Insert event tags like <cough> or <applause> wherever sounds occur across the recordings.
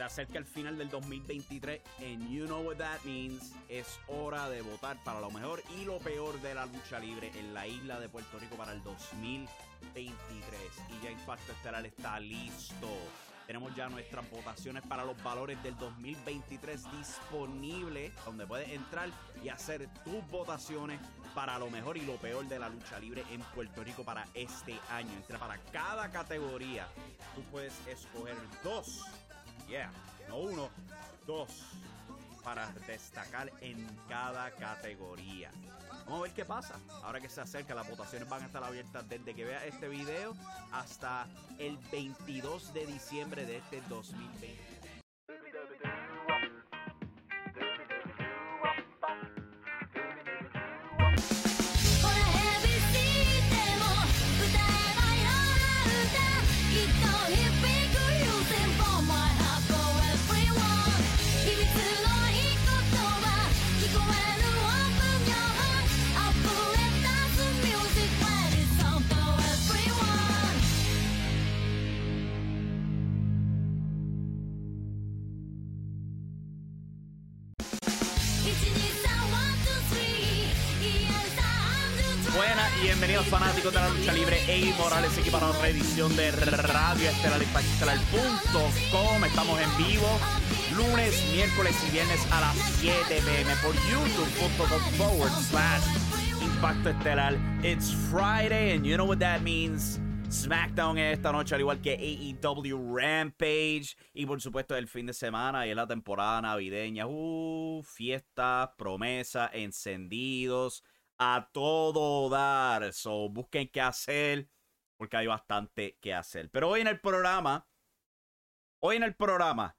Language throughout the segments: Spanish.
Se acerca el final del 2023 and you know what that means. Es hora de votar para lo mejor y lo peor de la lucha libre en la isla de Puerto Rico para el 2023. Y ya Impacto Estelar está listo. Tenemos ya nuestras votaciones para los valores del 2023 disponibles, donde puedes entrar y hacer tus votaciones para lo mejor y lo peor de la lucha libre en Puerto Rico para este año. Entre para cada categoría, tú puedes escoger dos Yeah, no uno, dos. Para destacar en cada categoría. Vamos a ver qué pasa. Ahora que se acerca, las votaciones van a estar abiertas desde que vea este video hasta el 22 de diciembre de este 2020. Bienvenidos fanáticos de la lucha libre. Ey Morales aquí para otra edición de Radio Estelar Estelar.com. Estamos en vivo lunes, miércoles y viernes a las 7 pm por youtube.com forward slash Impacto Estelar. It's Friday and you know what that means. SmackDown esta noche, al igual que AEW Rampage. Y por supuesto, el fin de semana y la temporada navideña. Uh, fiestas, promesas, encendidos a todo dar. So, busquen qué hacer, porque hay bastante que hacer. Pero hoy en el programa, hoy en el programa,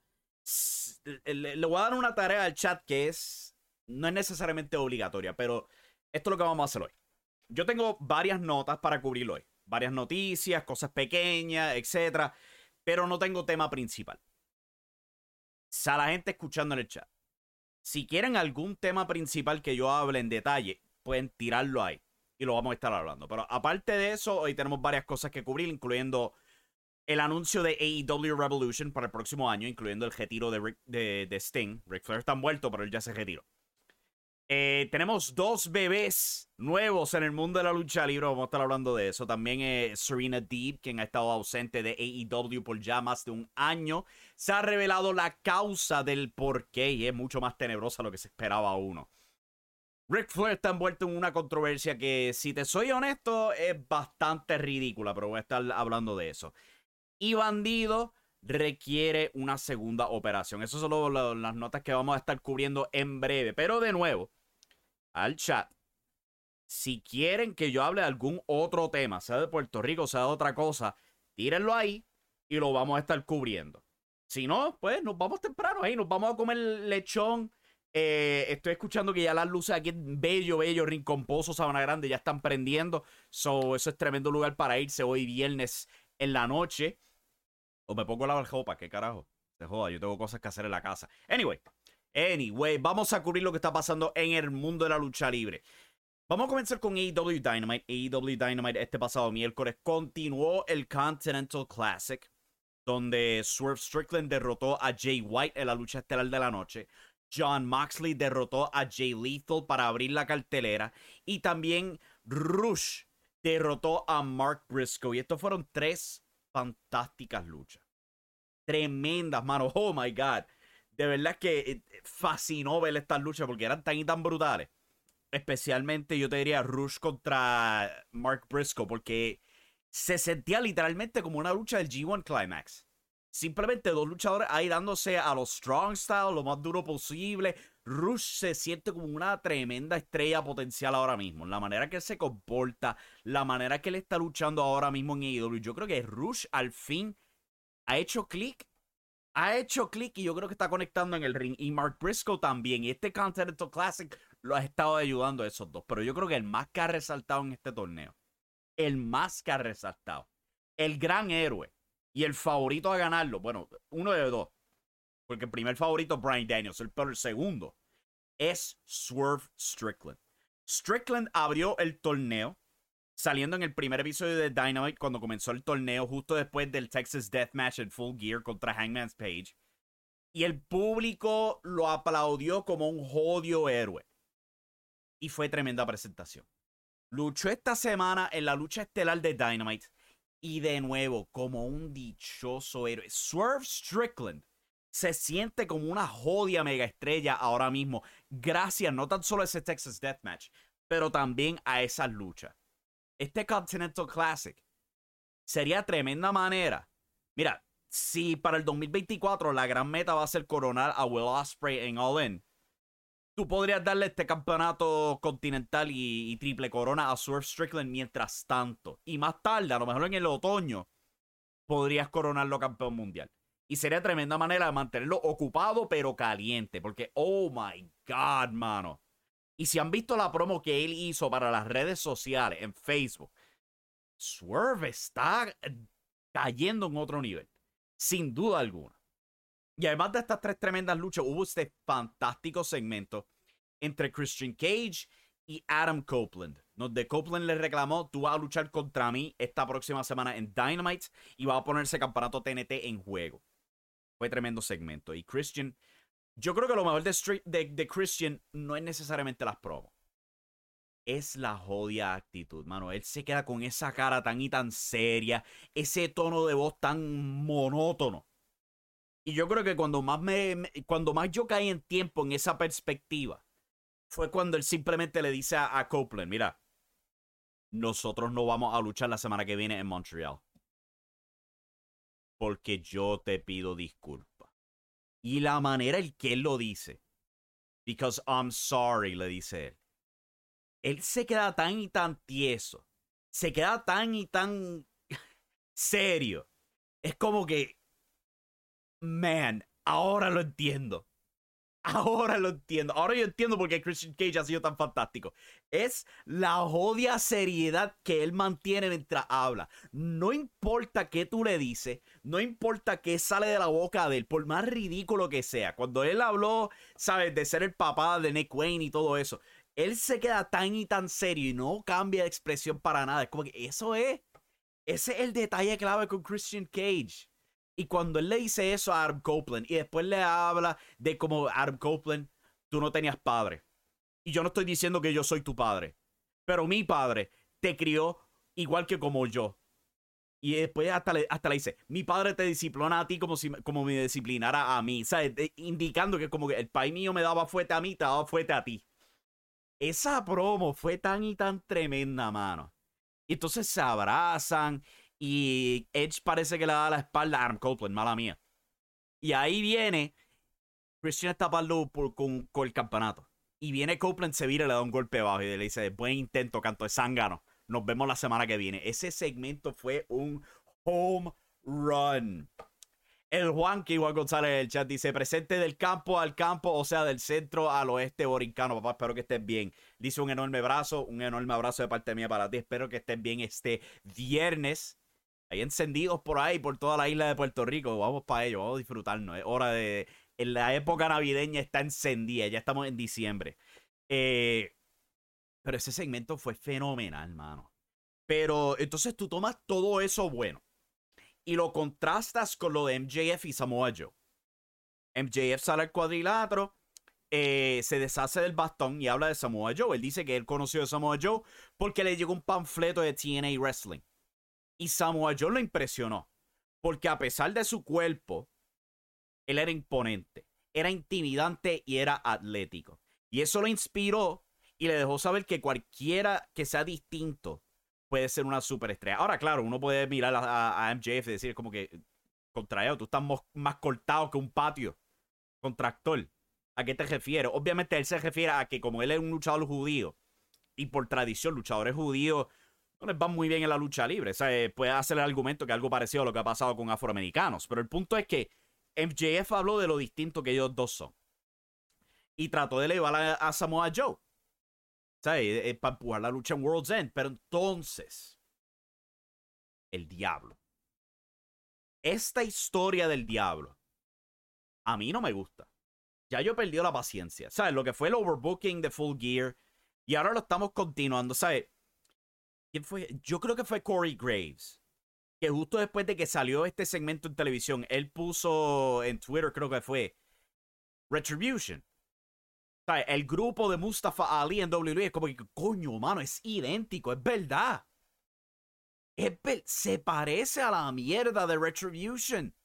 le, voy a dar una tarea al chat que es, no es necesariamente obligatoria, pero esto es lo que vamos a hacer hoy. Yo tengo varias notas para cubrir hoy. Varias noticias, cosas pequeñas, etc. Pero no tengo tema principal. A la gente escuchando en el chat. Si quieren algún tema principal que yo hable en detalle, pueden tirarlo ahí y lo vamos a estar hablando. Pero aparte de eso, hoy tenemos varias cosas que cubrir, incluyendo el anuncio de AEW Revolution para el próximo año, incluyendo el retiro de, de, Sting. Rick Flair está muerto, pero él ya se retiró. Eh, tenemos dos bebés nuevos en el mundo de la lucha libre. Vamos a estar hablando de eso. También eh, Serena Deep, quien ha estado ausente de AEW por ya más de un año. Se ha revelado la causa del por qué y es mucho más tenebrosa lo que se esperaba uno. Rick Flair está envuelto en una controversia que, si te soy honesto, es bastante ridícula, pero voy a estar hablando de eso. Y Bandido requiere una segunda operación. Esas son las notas que vamos a estar cubriendo en breve. Pero de nuevo, al chat. Si quieren que yo hable de algún otro tema, sea de Puerto Rico, sea de otra cosa, tírenlo ahí y lo vamos a estar cubriendo. Si no, pues nos vamos temprano ahí, nos vamos a comer lechón eh, estoy escuchando que ya las luces aquí Bello, Bello, Rincomposo, Sabana Grande ya están prendiendo. So, eso es tremendo lugar para irse hoy viernes en la noche. O me pongo la ropa, ¿qué carajo? Se joda, yo tengo cosas que hacer en la casa. Anyway, anyway, vamos a cubrir lo que está pasando en el mundo de la lucha libre. Vamos a comenzar con AEW Dynamite. AEW Dynamite este pasado miércoles continuó el Continental Classic, donde Swerve Strickland derrotó a Jay White en la lucha estelar de la noche. John Moxley derrotó a Jay Lethal para abrir la cartelera. Y también Rush derrotó a Mark Briscoe. Y estos fueron tres fantásticas luchas. Tremendas, mano. Oh my God. De verdad que eh, fascinó ver estas luchas porque eran tan y tan brutales. Especialmente yo te diría Rush contra Mark Briscoe porque se sentía literalmente como una lucha del G1 Climax. Simplemente dos luchadores ahí dándose a los strong style lo más duro posible. Rush se siente como una tremenda estrella potencial ahora mismo. La manera que se comporta, la manera que él está luchando ahora mismo en AEW. Yo creo que Rush al fin ha hecho clic. Ha hecho clic y yo creo que está conectando en el ring. Y Mark Briscoe también. Y este Continental Classic lo ha estado ayudando a esos dos. Pero yo creo que el más que ha resaltado en este torneo. El más que ha resaltado. El gran héroe y el favorito a ganarlo, bueno, uno de dos. Porque el primer favorito es Brian Daniels, pero el segundo es Swerve Strickland. Strickland abrió el torneo saliendo en el primer episodio de Dynamite cuando comenzó el torneo justo después del Texas Deathmatch en Full Gear contra Hangman's Page. Y el público lo aplaudió como un jodido héroe. Y fue tremenda presentación. Luchó esta semana en la lucha estelar de Dynamite. Y de nuevo, como un dichoso héroe. Swerve Strickland se siente como una jodia mega estrella ahora mismo. Gracias no tan solo a ese Texas Deathmatch, pero también a esas luchas. Este Continental Classic sería tremenda manera. Mira, si para el 2024 la gran meta va a ser coronar a Will Ospreay en All In, tú podrías darle este campeonato continental y, triple corona a Swerve Strickland mientras tanto. Y más tarde, a lo mejor en el otoño, podrías coronarlo campeón mundial. Y sería tremenda manera de mantenerlo ocupado pero caliente. Porque, oh my God, mano. Y si han visto la promo que él hizo para las redes sociales en Facebook, Swerve está cayendo en otro nivel. Sin duda alguna. Y además de estas tres tremendas luchas, hubo este fantástico segmento entre Christian Cage y Adam Copeland. Donde Copeland le reclamó, tú vas a luchar contra mí esta próxima semana en Dynamite y va a ponerse campeonato TNT en juego. Fue tremendo segmento. Y Christian, yo creo que lo mejor de, de, de Christian no es necesariamente las promos. Es la jodia actitud, mano. Él se queda con esa cara tan y tan seria, ese tono de voz tan monótono y yo creo que cuando más, me, cuando más yo caí en tiempo en esa perspectiva, fue cuando él simplemente le dice a, Copeland, mira, nosotros no vamos a luchar la semana que viene en Montreal. Porque yo te pido disculpas. Y la manera en que él lo dice, because I'm sorry, le dice él. Él se queda tan y tan tieso, se queda tan y tan <laughs> serio. Es como que man, ahora lo entiendo. Ahora lo entiendo. Ahora yo entiendo por qué Christian Cage ha sido tan fantástico. Es la jodia seriedad que él mantiene mientras habla. No importa qué tú le dices, no importa qué sale de la boca de él, por más ridículo que sea. Cuando él habló, sabes, de ser el papá de Nick Wayne y todo eso, él se queda tan y tan serio y no cambia de expresión para nada. Es como que eso es. Ese es el detalle clave con Christian Cage. Y cuando él le dice eso a Adam Copeland y después le habla de cómo Adam Copeland, tú no tenías padre. Y yo no estoy diciendo que yo soy tu padre, pero mi padre te crió igual que como yo. Y después hasta le, hasta le dice, mi padre te disciplinó a ti como si como me disciplinara a mí. ¿Sabes? indicando que como que el pai mío me daba fuerte a mí, te daba fuerte a ti. Esa promo fue tan y tan tremenda, mano. Y entonces se abrazan y Edge parece que le da la espalda a Adam Copeland, mala mía. Y ahí viene Christian está con, el campeonato. Y viene Copeland, se vira, le da un golpe abajo y le dice, buen intento, canto de zángano. Nos vemos la semana que viene. Ese segmento fue un home run. El Juan que igual González en el chat dice: presente del campo al campo, o sea, del centro al oeste borincano. Papá, espero que estés bien. Dice un enorme abrazo, un enorme abrazo de parte mía para ti. Espero que estés bien este viernes. Hay encendidos por ahí, por toda la isla de Puerto Rico. Vamos para ello, vamos a disfrutarnos. Es hora de. En la época navideña está encendida, ya estamos en diciembre. Eh, pero ese segmento fue fenomenal, hermano. Pero entonces tú tomas todo eso bueno y lo contrastas con lo de MJF y Samoa Joe. MJF sale al cuadrilátero, eh, se deshace del bastón y habla de Samoa Joe. Él dice que él conoció a Samoa Joe porque le llegó un panfleto de TNA Wrestling. Y Samoa Joe lo impresionó. Porque a pesar de su cuerpo, él era imponente, era intimidante y era atlético. Y eso lo inspiró y le dejó saber que cualquiera que sea distinto puede ser una superestrella. Ahora, claro, uno puede mirar a, MJF y decir como que, contra tú estás más cortado que un patio contractor. ¿A qué te refieres? Obviamente él se refiere a que como él es un luchador judío y por tradición luchadores judíos no va muy bien en la lucha libre. O eh, puede hacer el argumento que algo parecido a lo que ha pasado con afroamericanos. Pero el punto es que MJF habló de lo distinto que ellos dos son. Y trató de elevar a, Samoa Joe. O sea, eh, eh, para empujar la lucha en World's End. Pero entonces, el diablo. Esta historia del diablo, a mí no me gusta. Ya yo perdí la paciencia. ¿Sabes? Lo que fue el overbooking de Full Gear. Y ahora lo estamos continuando. ¿Sabes? ¿Quién fue? Yo creo que fue Corey Graves. Que justo después de que salió este segmento en televisión, él puso en Twitter, creo que fue, Retribution. el grupo de Mustafa Ali en WWE es como que, coño, mano, es idéntico, es verdad. Es se parece a la mierda de Retribution.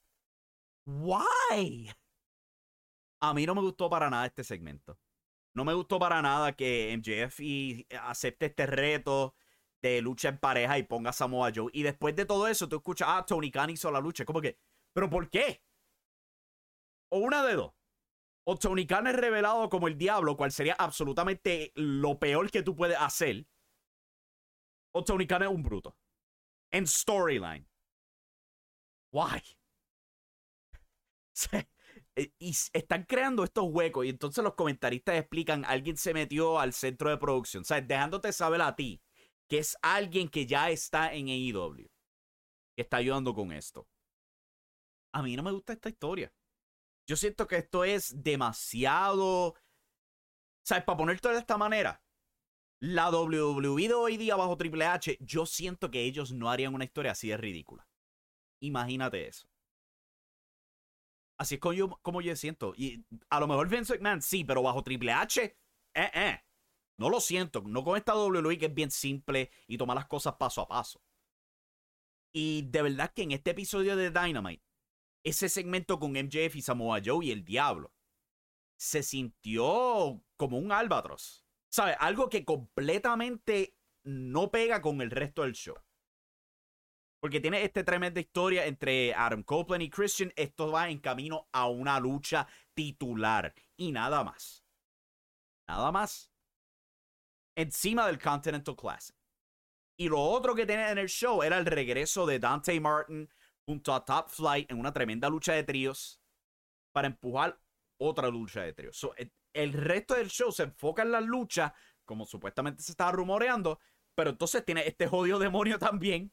Why? A mí no me gustó para nada este segmento. No me gustó para nada que MJF acepte este reto de lucha en pareja y ponga a Samoa Joe. Y después de todo eso, tú escuchas, ah, Tony Khan hizo la lucha. Como que, ¿pero por qué? O una de dos. O Tony Khan es revelado como el diablo, cual sería absolutamente lo peor que tú puedes hacer. O Tony Khan es un bruto. En storyline. Why? <laughs> Eh, y están creando estos huecos y entonces los comentaristas explican, alguien se metió al centro de producción, ¿sabes? Dejándote saber a ti que es alguien que ya está en AEW, que está ayudando con esto. A mí no me gusta esta historia. Yo siento que esto es demasiado... ¿Sabes? Para ponerte de esta manera, la WWE de hoy día bajo Triple H, yo siento que ellos no harían una historia así de ridícula. Imagínate eso. Así es como yo, como yo siento. Y a lo mejor Vince McMahon sí, pero bajo Triple H, eh, eh. No lo siento. No con esta WWE que es bien simple y toma las cosas paso a paso. Y de verdad que en este episodio de Dynamite, ese segmento con MJF y Samoa Joe y el Diablo, se sintió como un albatros. ¿Sabes? Algo que completamente no pega con el resto del show. Porque tiene esta tremenda historia entre Adam Copeland y Christian. Esto va en camino a una lucha titular. Y nada más. Nada más. Encima del Continental Classic. Y lo otro que tenía en el show era el regreso de Dante Martin junto a Top Flight en una tremenda lucha de tríos para empujar otra lucha de tríos. el resto del show se enfoca en la lucha, como supuestamente se estaba rumoreando, pero entonces tiene este jodido demonio también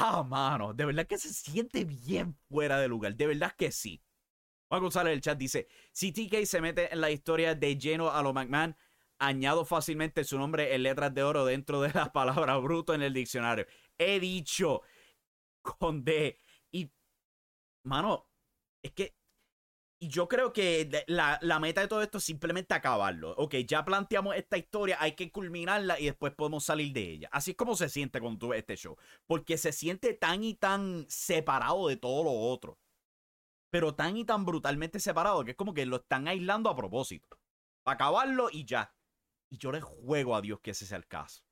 Ah, mano, de verdad que se siente bien fuera de lugar. De verdad que sí. Juan González en el chat dice: Si TK se mete en la historia de lleno a lo McMahon, añado fácilmente su nombre en letras de oro dentro de la <laughs> palabra bruto en el diccionario. He dicho con D. Y, mano, es que y yo creo que la, meta de todo esto es simplemente acabarlo. Ok, ya planteamos esta historia, hay que culminarla y después podemos salir de ella. Así es como se siente cuando tú ves este show. Porque se siente tan y tan separado de todo lo otro. Pero tan y tan brutalmente separado que es como que lo están aislando a propósito. Para acabarlo y ya. Y yo le juego a Dios que ese sea el caso.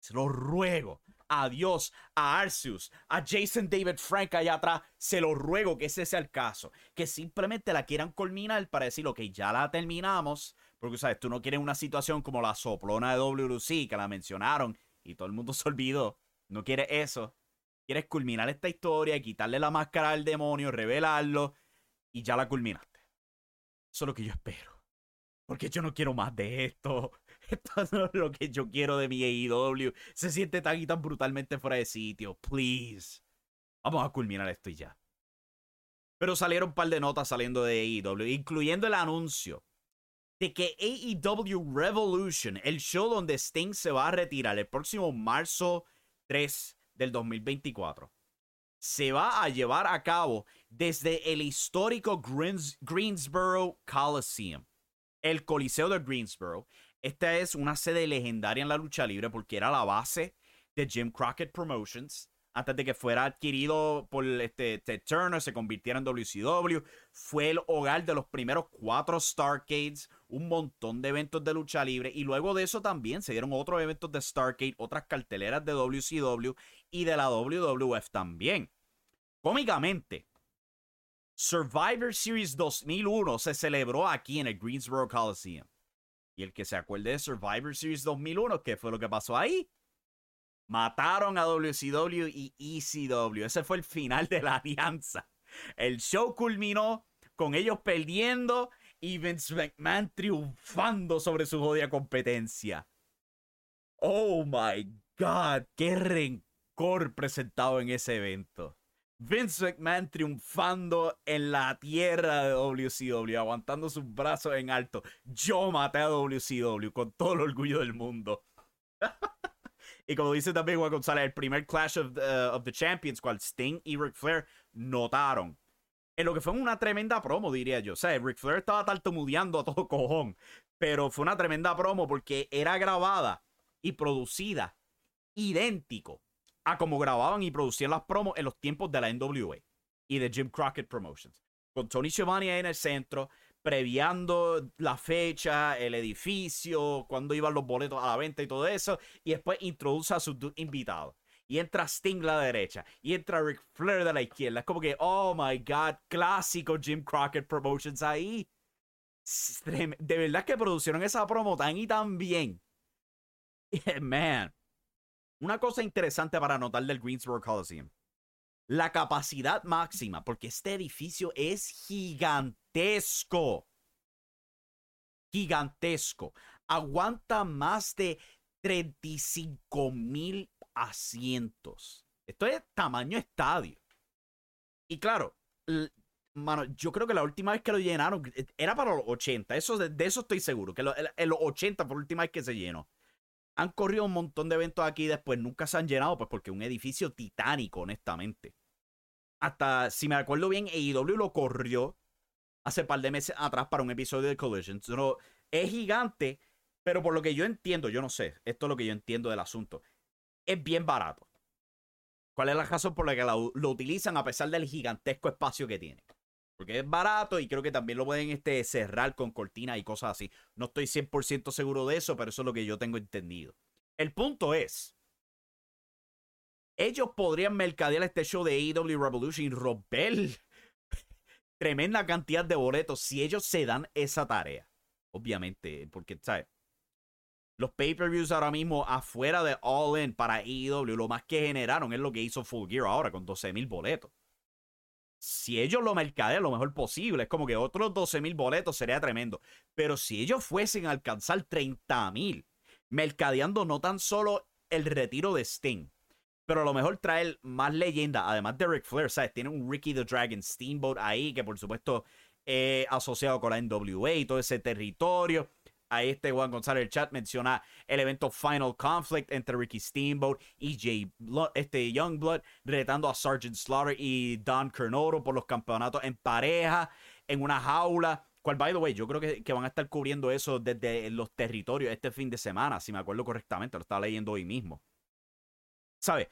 Se lo ruego a Dios, a Arceus, a Jason David Frank allá atrás, se lo ruego que ese sea el caso. Que simplemente la quieran culminar para decir, ok, ya la terminamos. Porque, ¿sabes? Tú no quieres una situación como la soplona de WC, que la mencionaron y todo el mundo <laughs> se olvidó. No quieres eso. Quieres culminar esta historia, quitarle la máscara al demonio, revelarlo y ya la culminaste. Eso es lo que yo espero. Porque yo no quiero más de esto. <laughs> Esto no es lo que yo quiero de mi AEW. Se siente tan y tan brutalmente fuera de sitio. Please. Vamos a culminar esto y ya. Pero salieron un par de notas saliendo de AEW, incluyendo el anuncio de que AEW Revolution, el show donde Sting se va a retirar el próximo marzo 3 del 2024, se va a llevar a cabo desde el histórico Greensboro Coliseum, el Coliseo de Greensboro, esta es una sede legendaria en la lucha libre porque era la base de Jim Crockett Promotions. Antes de que fuera adquirido por este, Ted Turner, se convirtiera en WCW. Fue el hogar de los primeros cuatro Starcades, un montón de eventos de lucha libre. Y luego de eso también se dieron otros eventos de Starcade, otras carteleras de WCW y de la WWF también. Cómicamente, Survivor Series 2001 se celebró aquí en el Greensboro Coliseum. Y el que se acuerde de Survivor Series 2001, ¿qué fue lo que pasó ahí? Mataron a WCW y ECW. Ese fue el final de la alianza. El show culminó con ellos perdiendo y Vince McMahon triunfando sobre su jodida competencia. Oh my god, qué rencor presentado en ese evento. Vince McMahon triunfando en la tierra de WCW, aguantando sus brazos en alto. Yo maté a WCW con todo el orgullo del mundo. <laughs> y como dice también Juan González, el primer Clash of the, of the Champions, cual Sting y Ric Flair notaron En lo que fue una tremenda promo, diría yo. O sea, Ric Flair estaba tartamudeando a todo cojón. Pero fue una tremenda promo porque era grabada y producida idéntico a como grababan y producían las promos en los tiempos de la NWA y de Jim Crockett Promotions. Con Tony Schiavone ahí en el centro, previando la fecha, el edificio, cuando iban los boletos a la venta y todo eso. Y después introduce a sus invitados. Y entra Sting la derecha. Y entra Ric Flair de la izquierda. Es como que, oh my god, clásico Jim Crockett Promotions ahí. De verdad que producieron esa promo tan y tan bien. <laughs> Man. Una cosa interesante para notar del Greensboro Coliseum. La capacidad máxima, porque este edificio es gigantesco. Gigantesco. Aguanta más de 35 mil asientos. Esto es tamaño estadio. Y claro, mano, yo creo que la última vez que lo llenaron eh, era para los 80. Eso, de, eso estoy seguro. Que en los 80 fue la última vez que se llenó. Han corrido un montón de eventos aquí y después nunca se han llenado, pues porque es un edificio titánico, honestamente. Hasta, si me acuerdo bien, AEW lo corrió hace par de meses atrás para un episodio de Collision. es gigante, pero por lo que yo entiendo, yo no sé, esto es lo que yo entiendo del asunto, es bien barato. ¿Cuál es la razón por la que lo, utilizan a pesar del gigantesco espacio que tiene? Porque es barato y creo que también lo pueden este, cerrar con cortinas y cosas así. No estoy 100% seguro de eso, pero eso es lo que yo tengo entendido. El punto es, ellos podrían mercadear este show de AEW Revolution y romper <laughs> tremenda cantidad de boletos si ellos se dan esa tarea. Obviamente, porque, ¿sabes? Los pay-per-views ahora mismo afuera de All In para AEW, lo más que generaron es lo que hizo Full Gear ahora con 12.000 boletos si ellos lo mercadean lo mejor posible, es como que otros 12 mil boletos sería tremendo. Pero si ellos fuesen a alcanzar 30 mil, mercadeando no tan solo el retiro de Sting, pero a lo mejor traer más leyenda, además de Ric Flair, ¿sabes? Tiene un Ricky the Dragon Steamboat ahí, que por supuesto es asociado con la NWA y todo ese territorio. Ahí este Juan González el chat menciona el evento Final Conflict entre Ricky Steamboat y Jay este Youngblood retando a Sergeant Slaughter y Don Kernoro por los campeonatos en pareja en una jaula. Cual, by the way, yo creo que, que, van a estar cubriendo eso desde los territorios este fin de semana, si me acuerdo correctamente, lo estaba leyendo hoy mismo. ¿Sabes?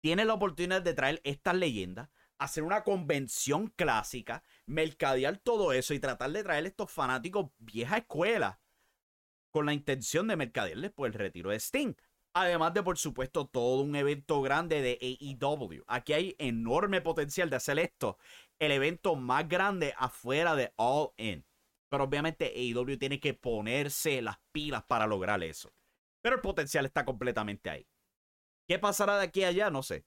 Tiene la oportunidad de traer estas leyendas, hacer una convención clásica, mercadear todo eso y tratar de traer estos fanáticos vieja escuela con la intención de mercadearles por el retiro de Sting. Además de, por supuesto, todo un evento grande de AEW. Aquí hay enorme potencial de hacer esto el evento más grande afuera de All In. Pero obviamente AEW tiene que ponerse las pilas para lograr eso. Pero el potencial está completamente ahí. ¿Qué pasará de aquí a allá? No sé.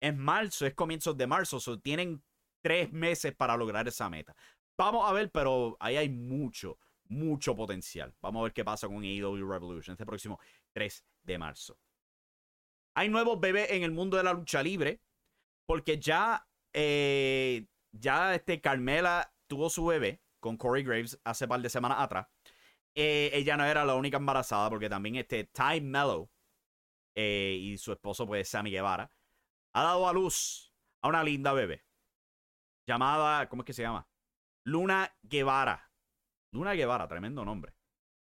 Es marzo, es comienzos de marzo. tienen tres meses para lograr esa meta. Vamos a ver, pero ahí hay mucho, mucho potencial. Vamos a ver qué pasa con AEW Revolution este próximo 3 de marzo. Hay nuevos bebés en el mundo de la lucha libre. Porque ya, eh, ya este Carmela tuvo su bebé con Corey Graves hace par de semanas atrás. Eh, ella no era la única embarazada porque también este Ty Mello eh, y su esposo pues Sammy Guevara ha dado a luz a una linda bebé llamada, ¿cómo es que se llama? Luna Guevara. Luna Guevara, tremendo nombre.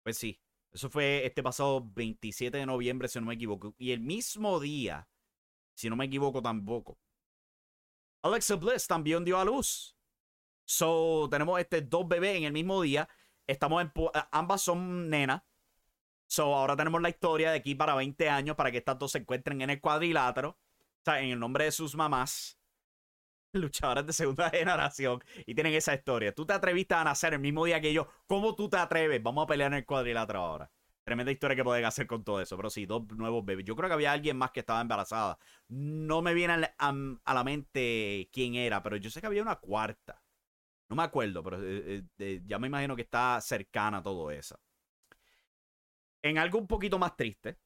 Pues sí, eso fue este pasado 27 de noviembre, si no me equivoco. Y el mismo día, si no me equivoco tampoco, Alexa Bliss también dio a luz. So, tenemos este dos bebés en el mismo día. Estamos en, ambas son nenas. So, ahora tenemos la historia de aquí para 20 años para que estas dos se encuentren en el cuadrilátero. O sea, en el nombre de sus mamás <laughs> luchadoras de segunda <laughs> generación y tienen esa historia. Tú te atreviste a nacer el mismo día que yo. ¿Cómo tú te atreves? Vamos a pelear en el cuadrilátero ahora. Tremenda historia que pueden hacer con todo eso. Pero sí, dos nuevos bebés. Yo creo que había alguien más que estaba embarazada. No me viene a, la mente quién era, pero yo sé que había una cuarta. No me acuerdo, pero eh, eh, ya me imagino que está cercana a todo eso. En algo un poquito más triste,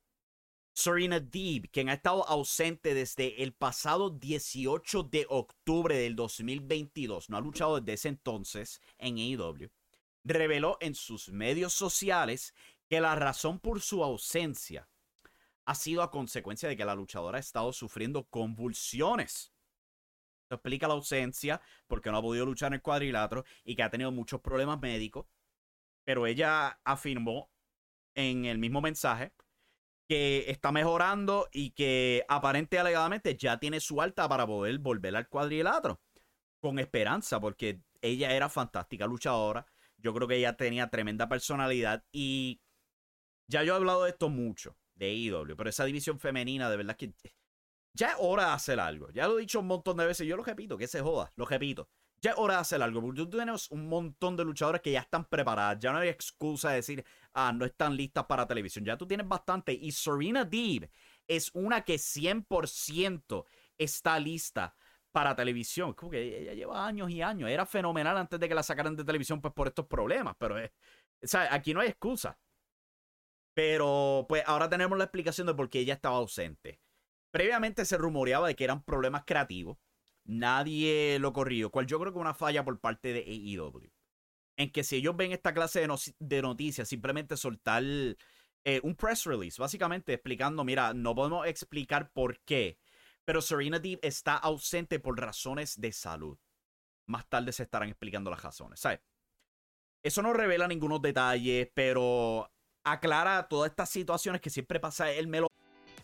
Serena Deeb, quien ha estado ausente desde el pasado 18 de octubre del 2022, no ha luchado desde ese entonces en AEW, reveló en sus medios sociales que la razón por su ausencia ha sido a consecuencia de que la luchadora ha estado sufriendo convulsiones. Esto explica la ausencia porque no ha podido luchar en el cuadrilátero y que ha tenido muchos problemas médicos. Pero ella afirmó en el mismo mensaje que está mejorando y que aparente alegadamente ya tiene su alta para poder volver al cuadrilátero. Con esperanza, porque ella era fantástica luchadora. Yo creo que ella tenía tremenda personalidad y ya yo he hablado de esto mucho, de IW, pero esa división femenina de verdad que ya es hora de hacer algo. Ya lo he dicho un montón de veces, yo lo repito, que se joda, lo repito. Ya es hora de hacer algo, porque tú tienes un montón de luchadoras que ya están preparadas. Ya no hay excusa de decir, ah, no están listas para televisión. Ya tú tienes bastante. Y Serena Deeb es una que 100% está lista para televisión. Como que ella lleva años y años. Era fenomenal antes de que la sacaran de televisión, pues por estos problemas. Pero, es, o sea, aquí no hay excusa. Pero, pues ahora tenemos la explicación de por qué ella estaba ausente. Previamente se rumoreaba de que eran problemas creativos. Nadie lo corrió, cual yo creo que es una falla por parte de AEW. En que si ellos ven esta clase de, noticias, simplemente soltar eh, un press release, básicamente explicando, mira, no podemos explicar por qué, pero Serena Deeb está ausente por razones de salud. Más tarde se estarán explicando las razones, ¿sabes? Eso no revela ningunos detalles, pero aclara todas estas situaciones que siempre pasa el melo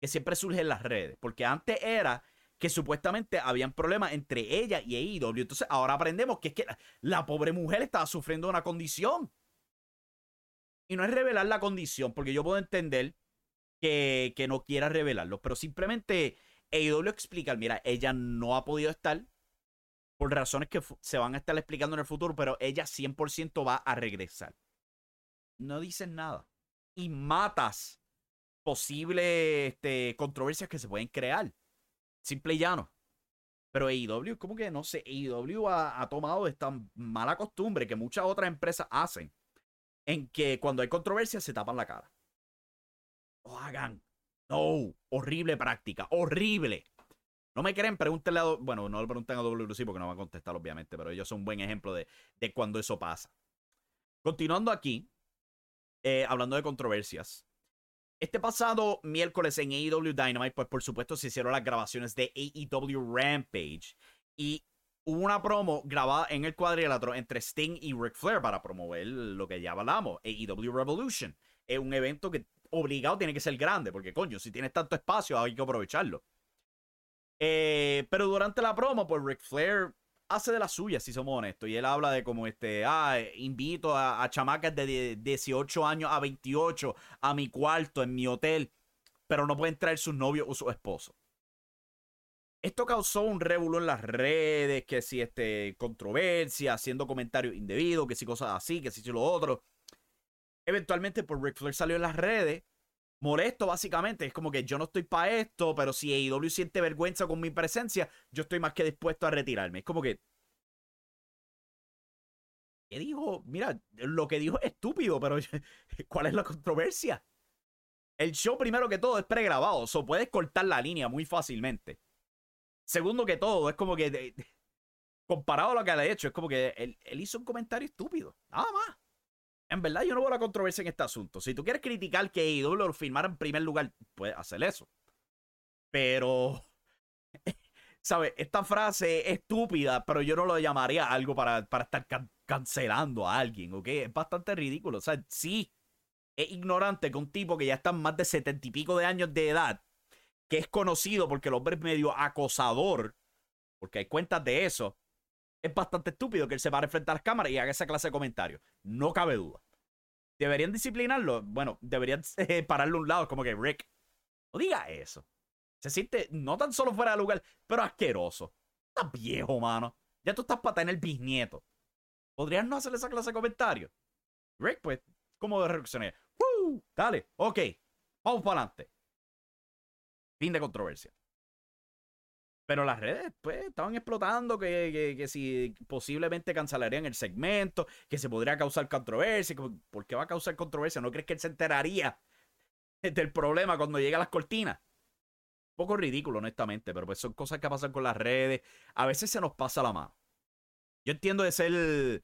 Que siempre surge en las redes. Porque antes era que supuestamente habían problemas entre ella y AEW. Entonces ahora aprendemos que es que la, pobre mujer estaba sufriendo una condición. Y no es revelar la condición, porque yo puedo entender que, que no quiera revelarlo, pero simplemente AEW explica, mira, ella no ha podido estar por razones que se van a estar explicando en el futuro, pero ella 100% va a regresar. No dicen nada. Y matas posibles este, controversias que se pueden crear. Simple y llano. Pero AEW, como que no sé, AEW ha, tomado esta mala costumbre que muchas otras empresas hacen. En que cuando hay controversia se tapan la cara. Lo hagan. No, horrible práctica, horrible. No me creen, pregúntenle a. Bueno, no le pregunten a WC porque no van a contestar, obviamente, pero ellos son un buen ejemplo de, de cuando eso pasa. Continuando aquí, eh, hablando de controversias, este pasado miércoles en AEW Dynamite, pues por supuesto se hicieron las grabaciones de AEW Rampage. Y hubo una promo grabada en el cuadrilátero entre Sting y Ric Flair para promover lo que ya hablamos, AEW Revolution. Es un evento que obligado tiene que ser grande, porque coño, si tienes tanto espacio hay que aprovecharlo. Eh, pero durante la promo, pues Ric Flair hace de la suya, si somos honestos. Y él habla de como este, ah, invito a, chamacas de 18 años a 28 a mi cuarto, en mi hotel, pero no pueden traer sus novios o sus esposos. Esto causó un revuelo en las redes, que si este, controversia, haciendo comentarios indebidos, que si cosas así, que si lo otro. Eventualmente, por Ric Flair salió en las redes molesto básicamente. Es como que yo no estoy para esto, pero si AEW siente vergüenza con mi presencia, yo estoy más que dispuesto a retirarme. Es como que... ¿Qué dijo? Mira, lo que dijo es estúpido, pero <laughs> ¿cuál es la controversia? El show, primero que todo, es pregrabado, o so puedes cortar la línea muy fácilmente. Segundo que todo, es como que... comparado a lo que le ha hecho, es como que él hizo un comentario estúpido. Nada más. En verdad, yo no veo la controversia en este asunto. Si tú quieres criticar que IW lo firmara en primer lugar, puedes hacer eso. Pero, <laughs> ¿sabes? Esta frase es estúpida, pero yo no lo llamaría algo para, para estar cancelando a alguien, ¿ok? Es bastante ridículo. O sea, sí, es ignorante que un tipo que ya está más de setenta y pico de años de edad, que es conocido porque el hombre es medio acosador, porque hay cuentas de eso, es bastante estúpido que él se pare frente a las cámaras y haga esa clase de comentarios. No cabe duda. ¿Deberían disciplinarlo? Bueno, deberían <laughs> eh, pararlo a un lado. como que, Rick, no diga eso. Se siente no tan solo fuera de lugar, pero asqueroso. Estás viejo, mano. Ya tú estás para tener bisnieto. ¿Podrías no hacer esa clase de comentarios? Rick, pues, ¿cómo de reaccionar? ¡Woo! Dale, ok. Vamos para adelante. Fin de controversia. Pero las redes, pues, estaban explotando que, que, si posiblemente cancelarían el segmento, que se podría causar controversia. ¿Por qué va a causar controversia? ¿No crees que él se enteraría <laughs> del problema cuando llega a las cortinas? Un poco ridículo, honestamente, pero pues son cosas que pasan con las redes. A veces se nos pasa la mano. Yo entiendo de ser.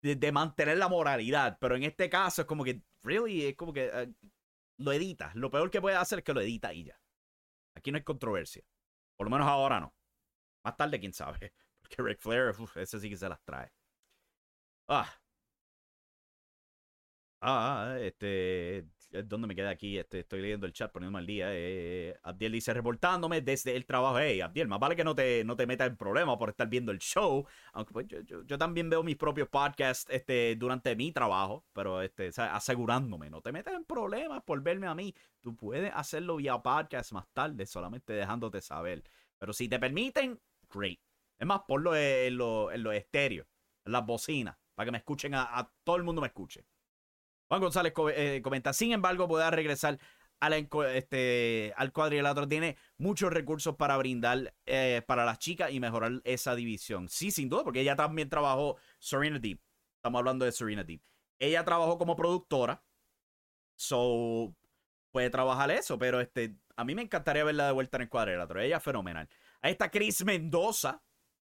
De, mantener la moralidad, pero en este caso es como que, really, es como que uh, lo editas. Lo peor que puedes hacer es que lo edita y ya. Aquí no hay controversia. Por lo menos ahora no. Más tarde, quién sabe. <laughs> Porque Ric Flair, ese sí que se las trae. Ah. Ah, este. ¿Dónde me queda aquí? Este, estoy leyendo el chat, poniéndome al día. Eh, Abdiel dice, reportándome desde el trabajo. Hey, Abdiel, más vale que no te, no te metas en problemas por estar viendo el show. Aunque pues yo, yo, también veo mis propios podcasts este, durante mi trabajo, pero este, asegurándome, no te metas en problemas por verme a mí. Tú puedes hacerlo vía podcast más tarde, solamente dejándote saber. Pero si te permiten, great. Es más, ponlo en los en lo estéreos, en las bocinas, para que me escuchen, a, a todo el mundo me escuche. Juan González eh, comenta, sin embargo, puede regresar este, al cuadrilátero. Tiene muchos recursos para brindar eh, para las chicas y mejorar esa división. Sí, sin duda, porque ella también trabajó Serena Deep. Estamos hablando de Serena Deep. Ella trabajó como productora. So, puede trabajar eso, pero este, a mí me encantaría verla de vuelta en el cuadrilátero. Ella es fenomenal. Ahí está Chris Mendoza,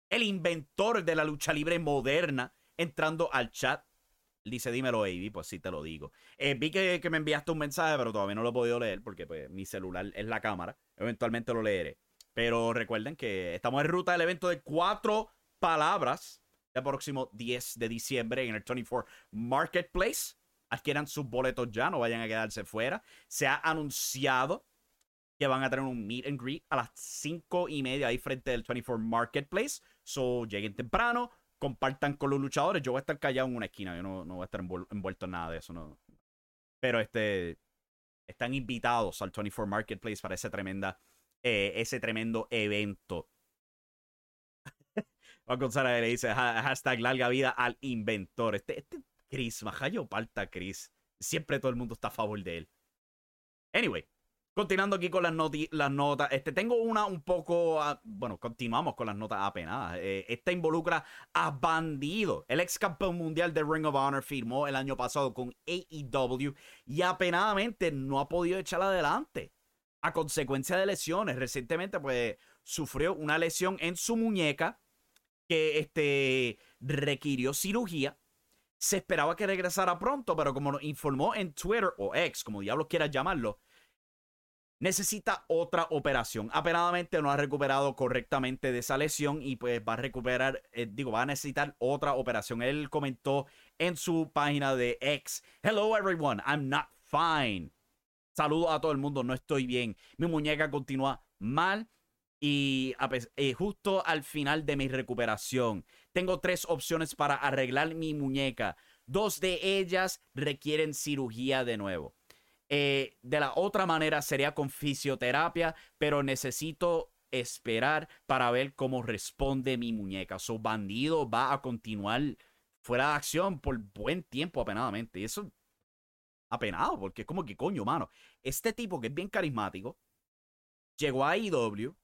el inventor de la lucha libre moderna, entrando al chat dice, dímelo, Avi, pues sí te lo digo. Eh, vi que, me enviaste un mensaje, pero todavía no lo he podido leer porque pues, mi celular es la cámara. Eventualmente lo leeré. Pero recuerden que estamos en ruta del evento de cuatro palabras el próximo 10 de diciembre en el 24 Marketplace. Adquieran sus boletos ya, no vayan a quedarse fuera. Se ha anunciado que van a tener un meet and greet a las 5 y media ahí frente del 24 Marketplace. So, lleguen temprano, compartan con los luchadores. Yo voy a estar callado en una esquina, yo no, no voy a estar envuelto en nada de eso. No. Pero este están invitados al 24 Marketplace para ese tremenda eh, ese tremendo evento. <laughs> Juan González le dice hashtag larga vida al inventor. Este, este Chris, Majayo Palta Chris. Siempre todo el mundo está a favor de él. Anyway, Continuando aquí con las, las notas, este, tengo una un poco, ah, bueno, continuamos con las notas apenadas. Eh, esta involucra a Bandido. El ex campeón mundial de Ring of Honor firmó el año pasado con AEW y apenadamente no ha podido echar adelante a consecuencia de lesiones. Recientemente, pues, sufrió una lesión en su muñeca que este, requirió cirugía. Se esperaba que regresara pronto, pero como nos informó en Twitter o ex, como diablos quieras llamarlo, necesita otra operación. Apenadamente no ha recuperado correctamente de esa lesión y pues va a recuperar, eh, digo, va a necesitar otra operación. Él comentó en su página de X, Hello everyone, I'm not fine. Saludo a todo el mundo, no estoy bien. Mi muñeca continúa mal y eh, justo al final de mi recuperación tengo tres opciones para arreglar mi muñeca. Dos de ellas requieren cirugía de nuevo. Eh, de la otra manera sería con fisioterapia, pero necesito esperar para ver cómo responde mi muñeca. Su bandido va a continuar fuera de acción por buen tiempo apenadamente. Y eso apenado, porque es como que coño, mano. Este tipo que es bien carismático, llegó a IW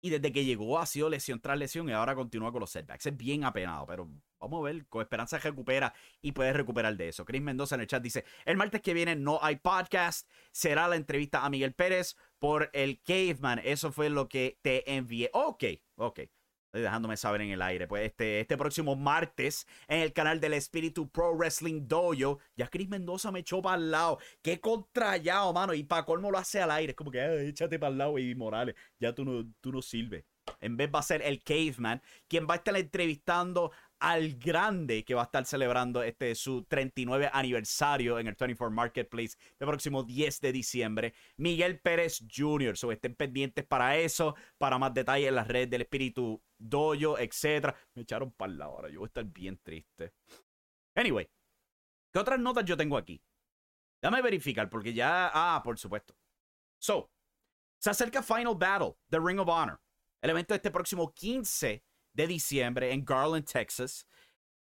y desde que llegó ha sido lesión tras lesión y ahora continúa con los setbacks. Es bien apenado, pero Vamos a ver, con esperanza recupera y puede recuperar de eso. Chris Mendoza en el chat dice, el martes que viene no hay podcast, será la entrevista a Miguel Pérez por el Caveman. Eso fue lo que te envié. Ok, ok. Dejándome saber en el aire. Pues este, este próximo martes en el canal del Espíritu Pro Wrestling Dojo, ya Chris Mendoza me echó para el lado. Qué contrallado, mano. Y para colmo lo hace al aire. Es como que, échate para el lado, y Morales. Ya tú no, tú no sirves. En vez va a ser el Caveman, quien va a estar entrevistando al grande que va a estar celebrando este su 39 aniversario en el 24 Marketplace el próximo 10 de diciembre. Miguel Pérez Jr. So, estén pendientes para eso, para más detalles en las redes del Espíritu Doyo, etc. Me echaron para la hora, yo voy a estar bien triste. Anyway, ¿qué otras notas yo tengo aquí? Déjame verificar porque ya... Ah, por supuesto. So, se acerca Final Battle The Ring of Honor. El evento de este próximo 15 de diciembre en Garland, Texas,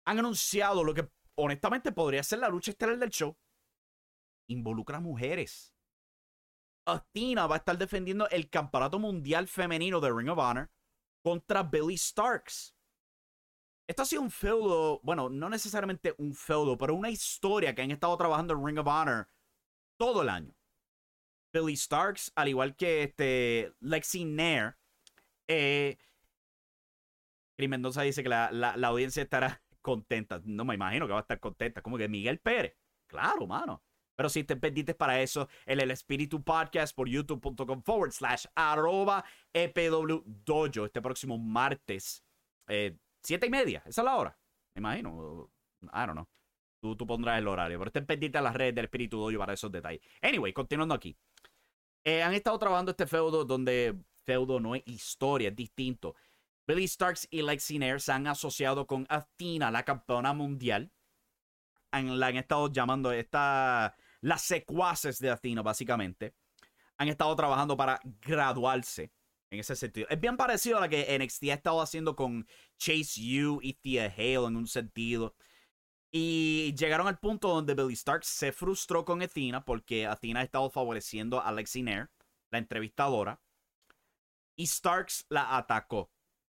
han anunciado lo que honestamente podría ser la lucha estelar del show. Involucra mujeres. Athena va a estar defendiendo el campeonato mundial femenino de Ring of Honor contra Billy Starks. Esto ha sido un feudo, bueno, no necesariamente un feudo, pero una historia que han estado trabajando en Ring of Honor todo el año. Billy Starks, al igual que este Lexi Nair, eh, Mendoza dice que la, la, audiencia estará <laughs> contenta. No me imagino que va a estar contenta. Como que Miguel Pérez. Claro, mano. Pero si te pendientes para eso, en el Espíritu Podcast por youtube.com forward slash arroba EPW Dojo este próximo martes. Eh, siete y media, esa es la hora. Me imagino. I don't know. Tú, tú pondrás el horario. Pero estén pendientes a las redes del Espíritu Dojo para esos detalles. Anyway, continuando aquí. Eh, han estado trabajando este feudo donde feudo no es historia, es distinto. Billy Starks y Lexi Nair se han asociado con Athena, la campeona mundial. la han estado llamando esta, las secuaces de Athena, básicamente. Han estado trabajando para graduarse en ese sentido. Es bien parecido a la que NXT ha estado haciendo con Chase U y Thea Hale en un sentido. Y llegaron al punto donde Billy Starks se frustró con Athena porque Athena ha estado favoreciendo a Lexi Nair, la entrevistadora. Y Starks la atacó.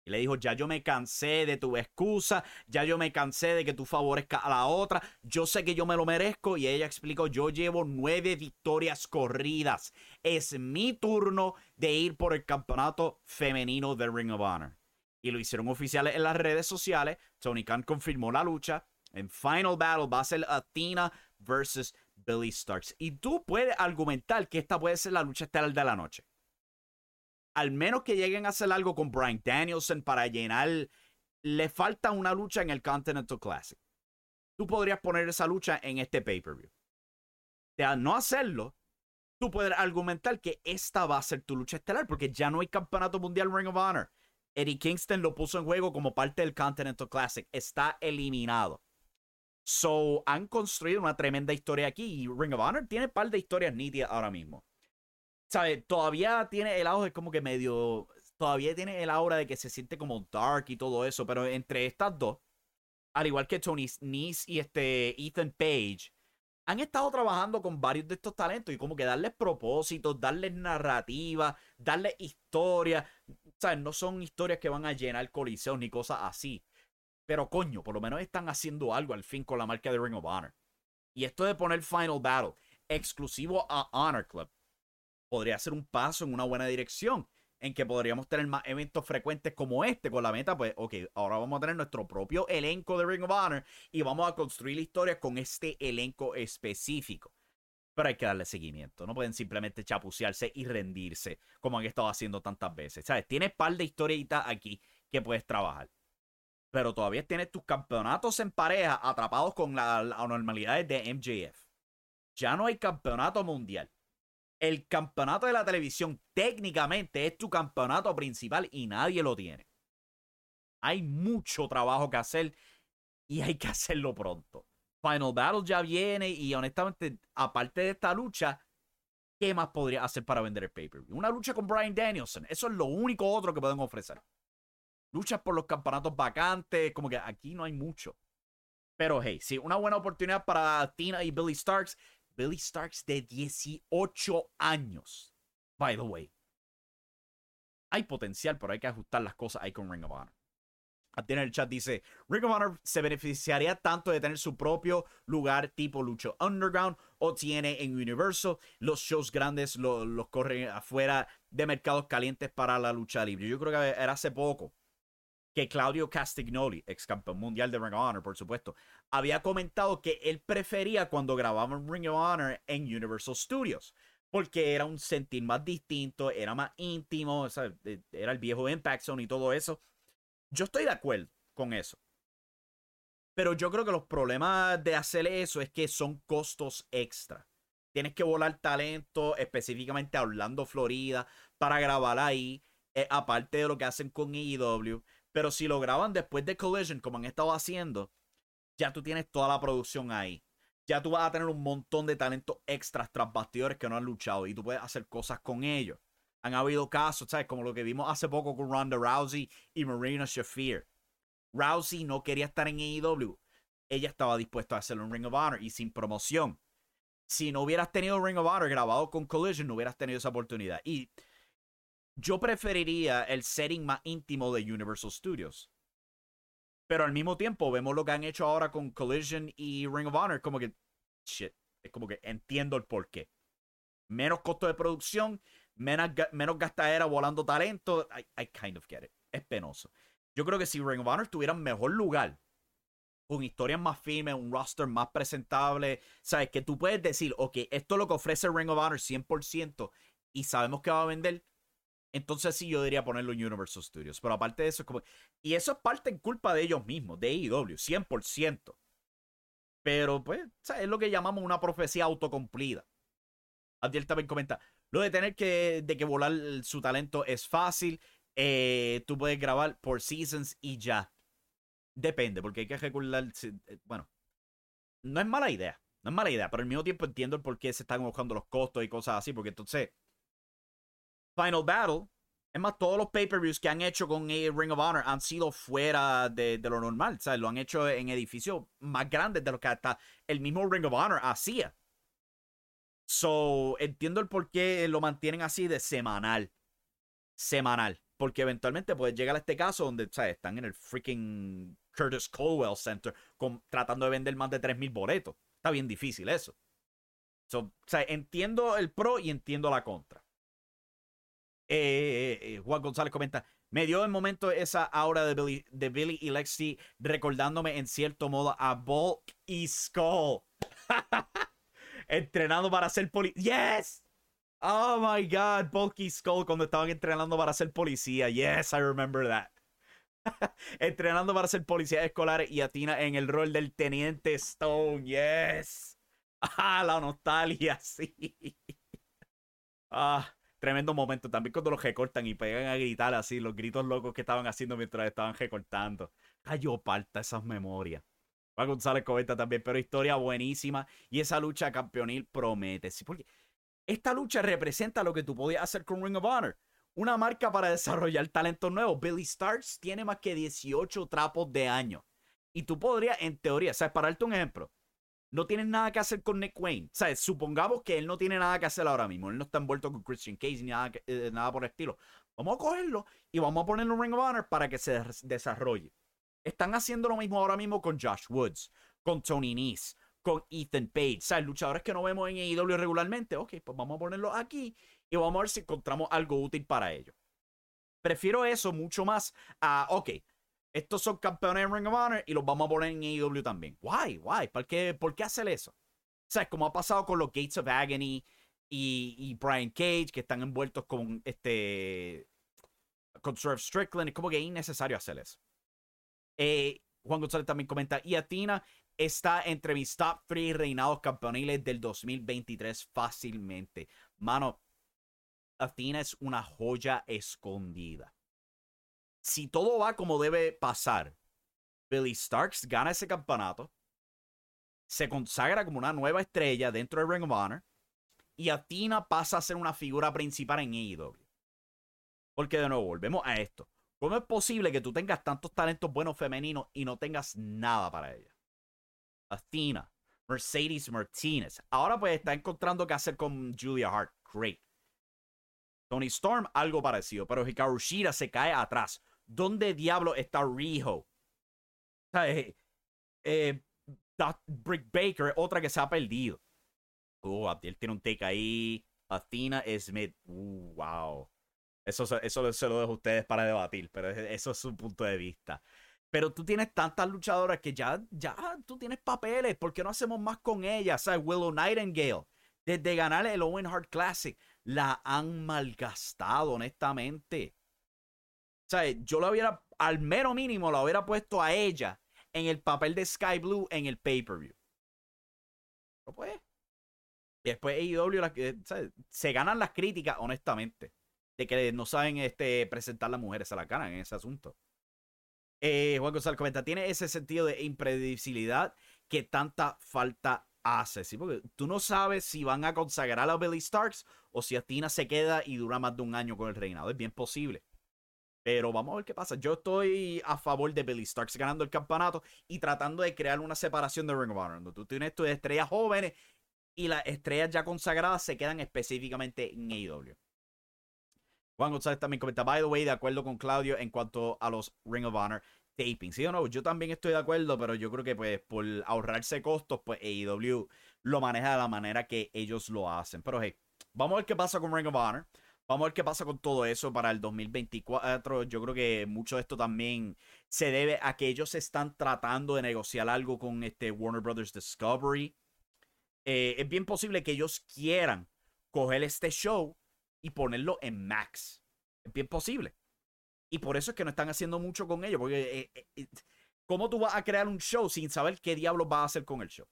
Y le dijo, ya yo me cansé de tu excusa, ya yo me cansé de que tú favorezcas a la otra, yo sé que yo me lo merezco. Y ella explicó, yo llevo nueve victorias corridas. Es mi turno de ir por el campeonato femenino de Ring of Honor. Y lo hicieron oficiales en las redes sociales. Tony Khan confirmó la lucha. En Final Battle va a ser Athena versus Billy Starks. Y tú puedes argumentar que esta puede ser la lucha estelar de la noche al menos que lleguen a hacer algo con Brian Danielson para llenar, le falta una lucha en el Continental Classic. Tú podrías poner esa lucha en este pay-per-view. De al no hacerlo, tú puedes argumentar que esta va a ser tu lucha estelar porque ya no hay campeonato mundial Ring of Honor. Eddie Kingston lo puso en juego como parte del Continental Classic. Está eliminado. So, han construido una tremenda historia aquí y Ring of Honor tiene un par de historias nítidas ahora mismo. ¿Sabes? Todavía tiene el auge como que medio. Todavía tiene el aura de que se siente como dark y todo eso, pero entre estas dos, al igual que Tony Nese y este Ethan Page, han estado trabajando con varios de estos talentos y como que darles propósitos, darles narrativa, darles historia. ¿Sabes? No son historias que van a llenar coliseos ni cosas así. Pero coño, por lo menos están haciendo algo al fin con la marca de Ring of Honor. Y esto de poner Final Battle exclusivo a Honor Club podría ser un paso en una buena dirección, en que podríamos tener más eventos frecuentes como este, con la meta, pues, ok, ahora vamos a tener nuestro propio elenco de Ring of Honor y vamos a construir la historia con este elenco específico. Pero hay que darle seguimiento, no pueden simplemente chapucearse y rendirse como han estado haciendo tantas veces. ¿Sabes? Tienes par de historietas aquí que puedes trabajar. Pero todavía tienes tus campeonatos en pareja atrapados con las anormalidades de MJF. Ya no hay campeonato mundial el campeonato de la televisión técnicamente es tu campeonato principal y nadie lo tiene. Hay mucho trabajo que hacer y hay que <laughs> hacerlo pronto. Final Battle ya viene y honestamente, aparte de esta lucha, ¿qué más podría hacer para vender el pay-per-view? Una lucha con Brian Danielson. Eso es lo único otro que pueden ofrecer. Luchas por los campeonatos vacantes, como que aquí no hay mucho. Pero hey, sí, una buena oportunidad para Tina y Billy Starks Billy Starks de 18 años. By the way. Hay potencial, pero hay que ajustar las cosas ahí con Ring of Honor. en el chat dice, Ring of Honor se beneficiaría tanto de tener su propio lugar tipo Lucho Underground o tiene en Universal los shows grandes los corren afuera de mercados calientes para la lucha libre. Yo creo que era hace poco que Claudio Castagnoli, ex campeón mundial de Ring of Honor, por supuesto, había comentado que él prefería cuando grababan Ring of Honor en Universal Studios, porque era un sentir más distinto, era más íntimo, era el viejo Impact Zone y todo eso. Yo estoy de acuerdo con eso. Pero yo creo que los problemas de hacer eso es que son costos extra. Tienes que volar talento específicamente a Orlando, Florida, para grabar ahí. Eh, aparte de lo que hacen con AEW. Pero si lo graban después de Collision, como han estado haciendo, ya tú tienes toda la producción ahí. Ya tú vas a tener un montón de talentos extras tras bastidores que no han luchado y tú puedes hacer cosas con ellos. Han habido casos, ¿sabes? Como lo que vimos hace poco con Ronda Rousey y Marina Shafir. Rousey no quería estar en AEW. Ella estaba dispuesta a hacerlo en Ring of Honor y sin promoción. Si no hubieras tenido Ring of Honor grabado con Collision, no hubieras tenido esa oportunidad. Y yo preferiría el setting más íntimo de Universal Studios. Pero al mismo tiempo vemos lo que han hecho ahora con Collision y Ring of Honor, como que, shit, es como que entiendo el porqué. Menos costo de producción, menos, menos gastadera volando talento. I, kind of get it. Es penoso. Yo creo que si Ring of Honor tuviera un mejor lugar, con historias más firmes, un roster más presentable, sabes que tú puedes decir, ok, esto es lo que ofrece Ring of Honor 100% y sabemos que va a vender, entonces sí yo diría ponerlo en Universal Studios. Pero aparte de eso, es como... Y eso es parte en culpa de ellos mismos, de AEW, 100%. Pero pues, es lo que llamamos una profecía autocumplida. Adiel también comenta, lo de tener que, de que volar su talento es fácil. Eh, tú puedes grabar por seasons y ya. Depende, porque hay que recordar. Eh, bueno, no es mala idea. No es mala idea, pero al mismo tiempo entiendo el por qué se están buscando los costos y cosas así, porque entonces. Final Battle. Es más, todos los pay-per-views que han hecho con Ring of Honor han sido fuera de, lo normal. sea, Lo han hecho en edificios más grandes de lo que hasta el mismo Ring of Honor hacía. So, entiendo el por qué lo mantienen así de semanal. Semanal. Porque eventualmente puede llegar a este caso donde ¿sabes? están en el freaking Curtis Colwell Center tratando de vender más de 3.000 boletos. Está bien difícil eso. So, o sea, entiendo el pro y entiendo la contra. Eh, eh, eh, Juan González comenta, me dio en momento esa aura de Billy, y Lexi recordándome en cierto modo a Bulk y Skull. <laughs> entrenando para ser policía. ¡Yes! Oh my god, Bulky Skull cuando estaban entrenando para ser policía. Yes, I remember that. <laughs> entrenando para ser policía escolar y Atina en el rol del teniente Stone. Yes. <laughs> Ah, la nostalgia, sí. Ah, tremendo momento. También cuando los recortan y pegan a gritar así, los gritos locos que estaban haciendo mientras estaban recortando. Cayó parta esas memorias. Juan González comenta también, pero historia buenísima. Y esa lucha campeonil promete. Sí, porque esta lucha representa lo que tú podías hacer con Ring of Honor. Una marca para desarrollar talento nuevo. Billy Starks tiene más que 18 trapos de año. Y tú podrías, en teoría, ¿sabes? Para darte un ejemplo, no tienes nada que hacer con Nick Wayne. ¿Sabes? Supongamos que él no tiene nada que hacer ahora mismo. Él no está envuelto con Christian Case ni nada, eh, nada por el estilo. Vamos a cogerlo y vamos a ponerlo en Ring of Honor para que se desarrolle. Están haciendo lo mismo ahora mismo con Josh Woods, con Tony Nese, con Ethan Page. O luchadores que no vemos en AEW regularmente. Ok, pues vamos a ponerlos aquí y vamos a ver si encontramos algo útil para ellos. Prefiero eso mucho más a, ok, estos son campeones en Ring of Honor y los vamos a poner en AEW también. Why? Why? ¿Por qué, ¿Por qué hacer eso? O sea, como ha pasado con los Gates of Agony y, Brian Cage, que están envueltos con este. con Swerve Strickland. Es como que es innecesario hacer eso. Eh, Juan González también comenta, y Atina está entre mis top 3 reinados campeoniles del 2023 fácilmente. Mano, Atina es una joya escondida. Si todo va como debe pasar, Billy Starks gana ese campeonato, se consagra como una nueva estrella dentro de Ring of Honor y Atina pasa a ser una figura principal en AEW. Porque de nuevo, volvemos a esto. ¿Cómo es posible que tú tengas tantos talentos buenos femeninos y no tengas nada para ella? Athena, Mercedes Martinez. Ahora pues está encontrando qué hacer con Julia Hart. Great. Tony Storm, algo parecido. Pero Hikaru Shira se cae atrás. ¿Dónde diablo está Riho? Eh, eh, Brick Baker, otra que se ha perdido. Oh, Abdiel tiene un take ahí. Athena Smith. Uh, wow. Eso, eso se lo dejo a ustedes para debatir, pero eso es su punto de vista. Pero tú tienes tantas luchadoras que ya, ya tú tienes papeles. ¿Por qué no hacemos más con ellas? ¿Sabes? Willow Nightingale, desde ganar el Owen Hart Classic, la han malgastado, honestamente. ¿Sabes? Yo lo hubiera, al mero mínimo, lo hubiera puesto a ella en el papel de Sky Blue en el pay-per-view. No pues. Y después AEW se ganan las críticas, honestamente de que no saben este, presentar las mujeres a la cara en ese asunto. Eh, Juan González comenta, tiene ese sentido de impredecibilidad que tanta falta hace, ¿sí? Porque tú no sabes si van a consagrar a Billy Starks o si Atina se queda y dura más de un año con el reinado. Es bien posible. Pero vamos a ver qué pasa. Yo estoy a favor de Billy Starks ganando el campeonato y tratando de crear una separación de Ring of Honor. tú tienes tus estrellas jóvenes y las estrellas ya consagradas se quedan específicamente en AEW. Juan González también comenta, by the way, de acuerdo con Claudio en cuanto a los Ring of Honor taping. Sí o no, yo también estoy de acuerdo, pero yo creo que pues por ahorrarse costos, pues AEW lo maneja de la manera que ellos lo hacen. Pero hey, vamos a ver qué pasa con Ring of Honor. Vamos a ver qué pasa con todo eso para el 2024. Yo creo que mucho de esto también se debe a que ellos están tratando de negociar algo con este Warner Brothers Discovery. Eh, es bien posible que ellos quieran coger este show y ponerlo en Max. Es bien posible. Y por eso es que no están haciendo mucho con ellos. Porque, eh, eh, ¿cómo tú vas a crear un show sin saber qué diablos vas a hacer con el show?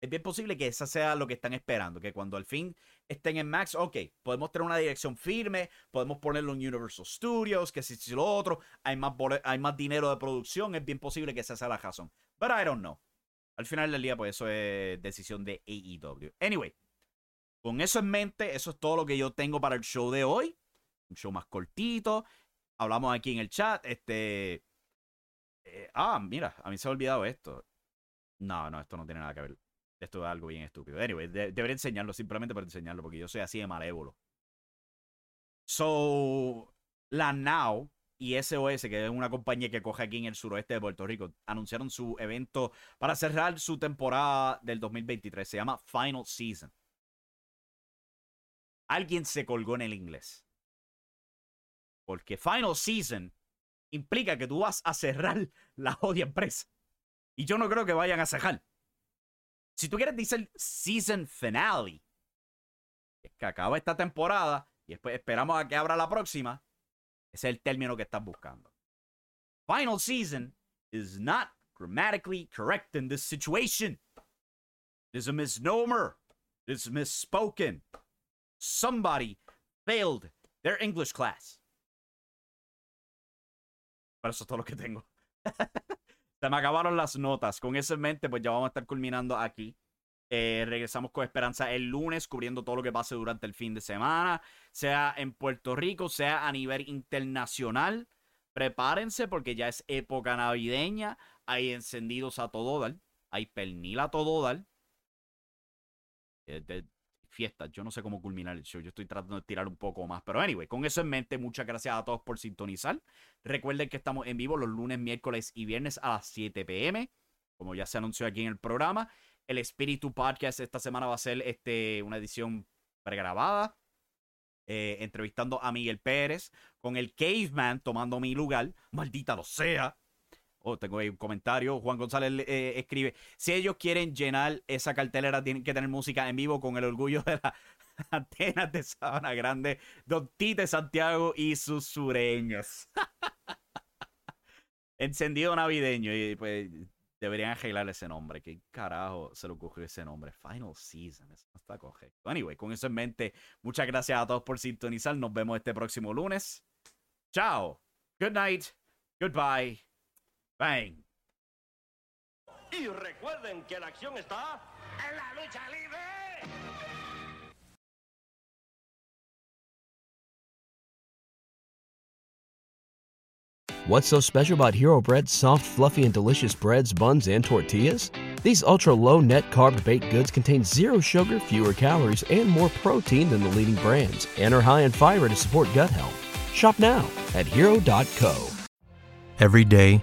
Es bien posible que esa sea lo que están esperando, que cuando al fin estén en Max, ok, podemos tener una dirección firme, podemos ponerlo en Universal Studios, que si, si lo otro, hay más, hay más dinero de producción, es bien posible que esa sea la razón. But I don't know. Al final del día, pues eso es decisión de AEW. Anyway, con eso en mente, eso es todo lo que yo tengo para el show de hoy. Un show más cortito. Hablamos aquí en el chat. Este. Eh, ah, mira, a mí se ha olvidado esto. No, no, esto no tiene nada que ver. Esto es algo bien estúpido. Anyway, debería enseñarlo simplemente para enseñarlo, porque yo soy así de malévolo. So, la Now y SOS, que es una compañía que coge aquí en el suroeste de Puerto Rico, anunciaron su evento para cerrar su temporada del 2023. Se llama Final Season. Alguien se colgó en el inglés. Porque Final Season implica que tú vas a cerrar la jodida empresa. Y yo no creo que vayan a cerrar. Si tú quieres decir season finale, es que acaba esta temporada y después esperamos a que abra la próxima, es el término que estás buscando. Final season is not grammatically correct in this situation. It is a misnomer. It is misspoken. Somebody failed their English class. Pero eso es todo lo que tengo. <laughs> Se me acabaron las notas. Con eso en mente, pues ya vamos a estar culminando aquí. Eh, regresamos con Esperanza el lunes, cubriendo todo lo que pase durante el fin de semana, sea en Puerto Rico, sea a nivel internacional. Prepárense porque ya es época navideña. Hay encendidos a todo dar. Hay pernil a todo dar. Fiestas. Yo no sé cómo culminar el show. Yo estoy tratando de tirar un poco más. Pero anyway, con eso en mente, muchas gracias a todos por sintonizar. Recuerden que estamos en vivo los lunes, miércoles y viernes a las 7 pm. Como ya se anunció aquí en el programa. El Espíritu Podcast esta semana va a ser este, una edición pregrabada. Eh, entrevistando a Miguel Pérez con el Caveman tomando mi lugar. Maldita lo sea. Oh, tengo ahí un comentario. Juan González eh, escribe: Si ellos quieren llenar esa cartelera, tienen que tener música en vivo con el orgullo de las <laughs> antenas de Sabana Grande, Don Tite Santiago y sus sureños. <laughs> Encendido navideño. Y pues deberían arreglar ese nombre. ¿Qué carajo se le ocurrió ese nombre? Final Season. Eso no está correcto. Anyway, con eso en mente, muchas gracias a todos por sintonizar. Nos vemos este próximo lunes. Chao. Good night. Goodbye. Bang. Y recuerden que la acción está en la lucha libre. What's so special about Hero Bread's soft, fluffy, and delicious breads, buns, and tortillas? These ultra low net carb baked goods contain zero sugar, fewer calories, and more protein than the leading brands, and are high in fiber to support gut health. Shop now at hero.co. Every day,